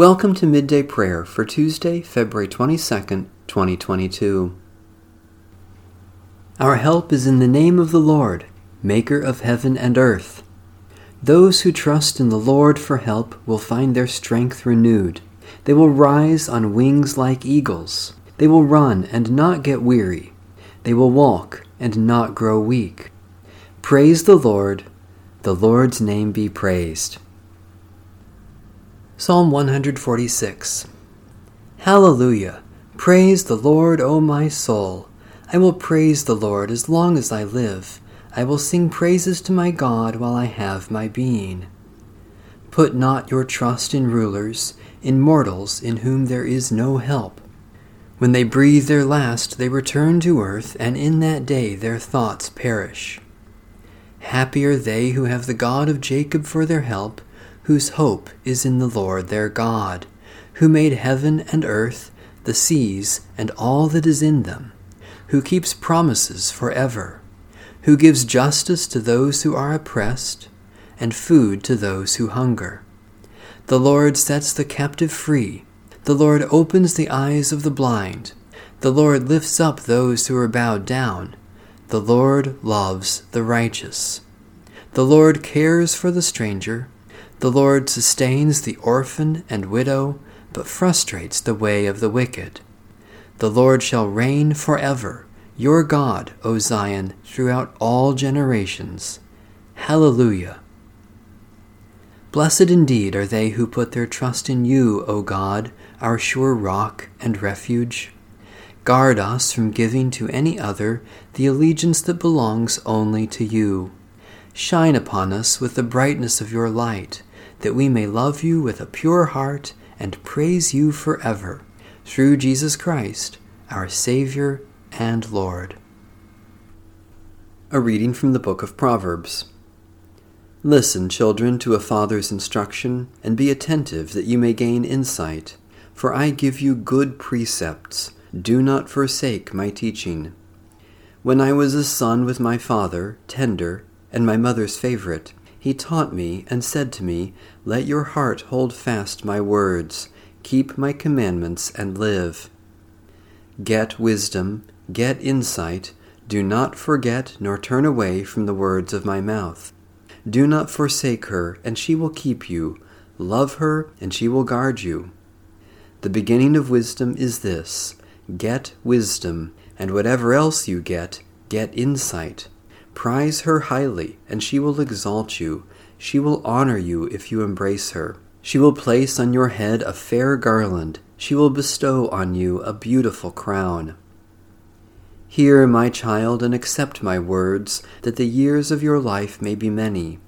Welcome to Midday Prayer for Tuesday, February 22nd, 2022. Our help is in the name of the Lord, Maker of heaven and earth. Those who trust in the Lord for help will find their strength renewed. They will rise on wings like eagles. They will run and not get weary. They will walk and not grow weak. Praise the Lord. The Lord's name be praised. Psalm 146 Hallelujah! Praise the Lord, O my soul. I will praise the Lord as long as I live. I will sing praises to my God while I have my being. Put not your trust in rulers, in mortals in whom there is no help. When they breathe their last, they return to earth, and in that day their thoughts perish. Happy are they who have the God of Jacob for their help whose hope is in the Lord their God, who made heaven and earth, the seas, and all that is in them, who keeps promises forever, who gives justice to those who are oppressed, and food to those who hunger. The Lord sets the captive free. The Lord opens the eyes of the blind. The Lord lifts up those who are bowed down. The Lord loves the righteous. The Lord cares for the stranger the Lord sustains the orphan and widow, but frustrates the way of the wicked. The Lord shall reign forever, your God, O Zion, throughout all generations. Hallelujah. Blessed indeed are they who put their trust in you, O God, our sure rock and refuge. Guard us from giving to any other the allegiance that belongs only to you. Shine upon us with the brightness of your light that we may love you with a pure heart and praise you forever, through Jesus Christ, our Savior and Lord. A reading from the book of Proverbs. Listen, children, to a father's instruction, and be attentive that you may gain insight. For I give you good precepts. Do not forsake my teaching. When I was a son with my father, tender, and my mother's favorite, he taught me and said to me, Let your heart hold fast my words, keep my commandments and live. Get wisdom, get insight, do not forget nor turn away from the words of my mouth. Do not forsake her, and she will keep you. Love her, and she will guard you. The beginning of wisdom is this get wisdom, and whatever else you get, get insight. Prize her highly, and she will exalt you. She will honor you if you embrace her. She will place on your head a fair garland. She will bestow on you a beautiful crown. Hear, my child, and accept my words, that the years of your life may be many.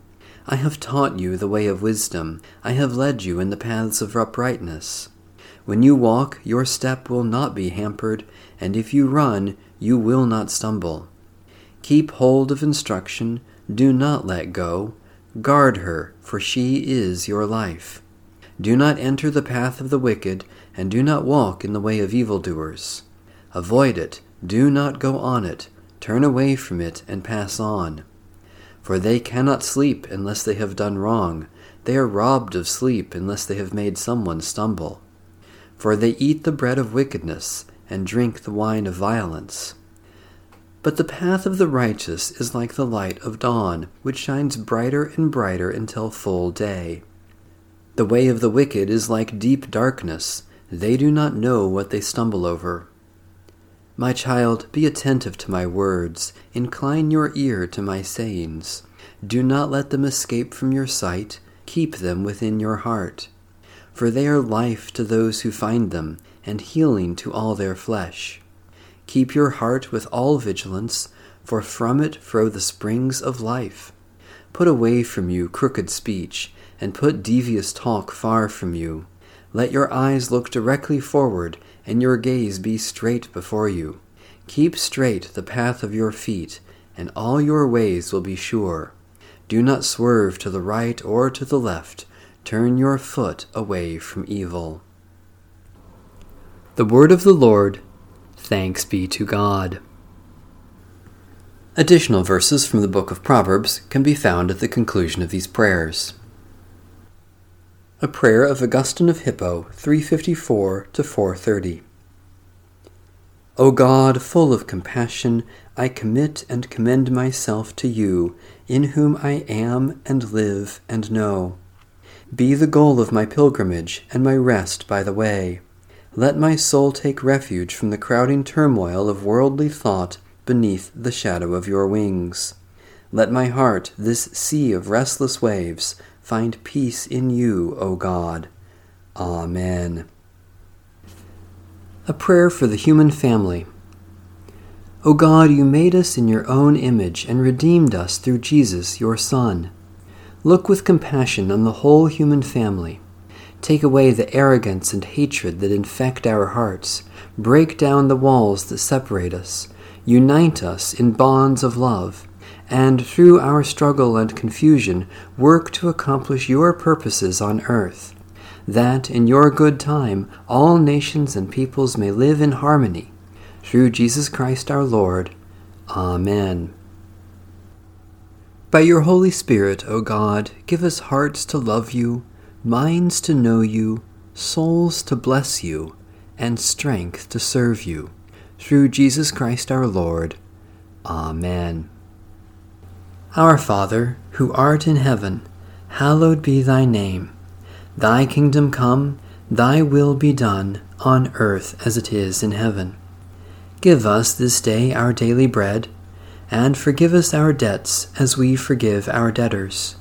I have taught you the way of wisdom. I have led you in the paths of uprightness. When you walk, your step will not be hampered, and if you run, you will not stumble. Keep hold of instruction, do not let go. Guard her, for she is your life. Do not enter the path of the wicked, and do not walk in the way of evildoers. Avoid it, do not go on it, turn away from it, and pass on. For they cannot sleep unless they have done wrong, they are robbed of sleep unless they have made someone stumble. For they eat the bread of wickedness, and drink the wine of violence. But the path of the righteous is like the light of dawn, which shines brighter and brighter until full day. The way of the wicked is like deep darkness, they do not know what they stumble over. My child, be attentive to my words, incline your ear to my sayings. Do not let them escape from your sight, keep them within your heart. For they are life to those who find them, and healing to all their flesh. Keep your heart with all vigilance, for from it flow the springs of life. Put away from you crooked speech, and put devious talk far from you. Let your eyes look directly forward, and your gaze be straight before you. Keep straight the path of your feet, and all your ways will be sure. Do not swerve to the right or to the left. Turn your foot away from evil. The word of the Lord Thanks be to God. Additional verses from the book of Proverbs can be found at the conclusion of these prayers. A prayer of Augustine of Hippo, 354 to 430. O God, full of compassion, I commit and commend myself to you, in whom I am and live and know. Be the goal of my pilgrimage and my rest by the way. Let my soul take refuge from the crowding turmoil of worldly thought beneath the shadow of your wings. Let my heart, this sea of restless waves, find peace in you, O God. Amen. A prayer for the human family. O God, you made us in your own image and redeemed us through Jesus, your Son. Look with compassion on the whole human family. Take away the arrogance and hatred that infect our hearts. Break down the walls that separate us. Unite us in bonds of love and through our struggle and confusion work to accomplish your purposes on earth, that in your good time all nations and peoples may live in harmony. Through Jesus Christ our Lord. Amen. By your Holy Spirit, O God, give us hearts to love you, minds to know you, souls to bless you, and strength to serve you. Through Jesus Christ our Lord. Amen. Our Father, who art in heaven, hallowed be thy name. Thy kingdom come, thy will be done, on earth as it is in heaven. Give us this day our daily bread, and forgive us our debts as we forgive our debtors.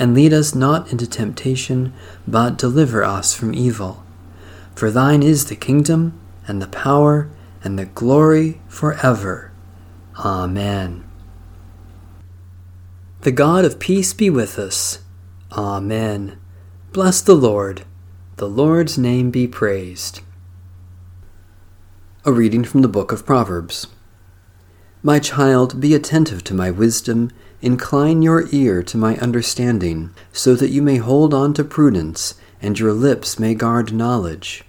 And lead us not into temptation, but deliver us from evil. For thine is the kingdom, and the power, and the glory forever. Amen. The God of peace be with us. Amen. Bless the Lord. The Lord's name be praised. A reading from the book of Proverbs. My child, be attentive to my wisdom, incline your ear to my understanding, so that you may hold on to prudence, and your lips may guard knowledge.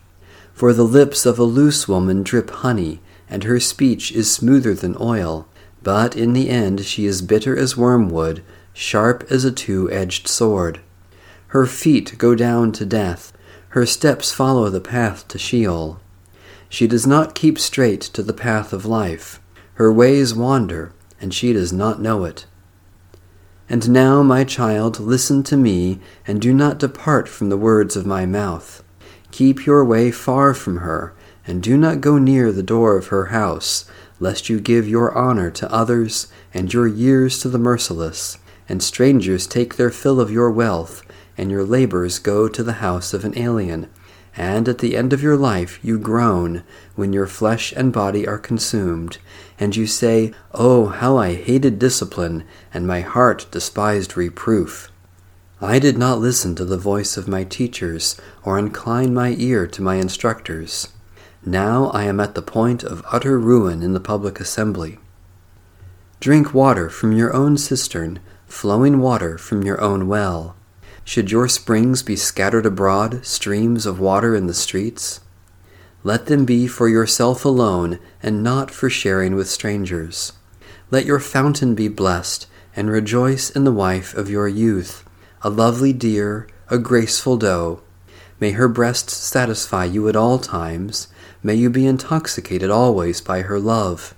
For the lips of a loose woman drip honey, and her speech is smoother than oil but in the end she is bitter as wormwood, sharp as a two edged sword. Her feet go down to death, her steps follow the path to Sheol. She does not keep straight to the path of life, her ways wander, and she does not know it. And now, my child, listen to me, and do not depart from the words of my mouth. Keep your way far from her, and do not go near the door of her house lest you give your honor to others and your years to the merciless, and strangers take their fill of your wealth, and your labors go to the house of an alien. And at the end of your life you groan when your flesh and body are consumed, and you say, Oh, how I hated discipline, and my heart despised reproof. I did not listen to the voice of my teachers, or incline my ear to my instructors. Now I am at the point of utter ruin in the public assembly. Drink water from your own cistern, flowing water from your own well. Should your springs be scattered abroad, streams of water in the streets? Let them be for yourself alone, and not for sharing with strangers. Let your fountain be blessed, and rejoice in the wife of your youth, a lovely deer, a graceful doe. May her breasts satisfy you at all times, May you be intoxicated always by her love.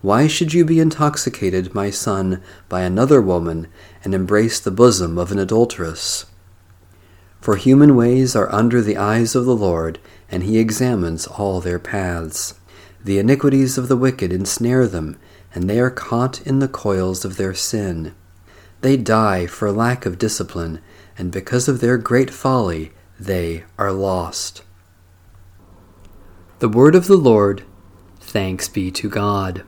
Why should you be intoxicated, my son, by another woman, and embrace the bosom of an adulteress? For human ways are under the eyes of the Lord, and he examines all their paths. The iniquities of the wicked ensnare them, and they are caught in the coils of their sin. They die for lack of discipline, and because of their great folly, they are lost. The word of the Lord. Thanks be to God.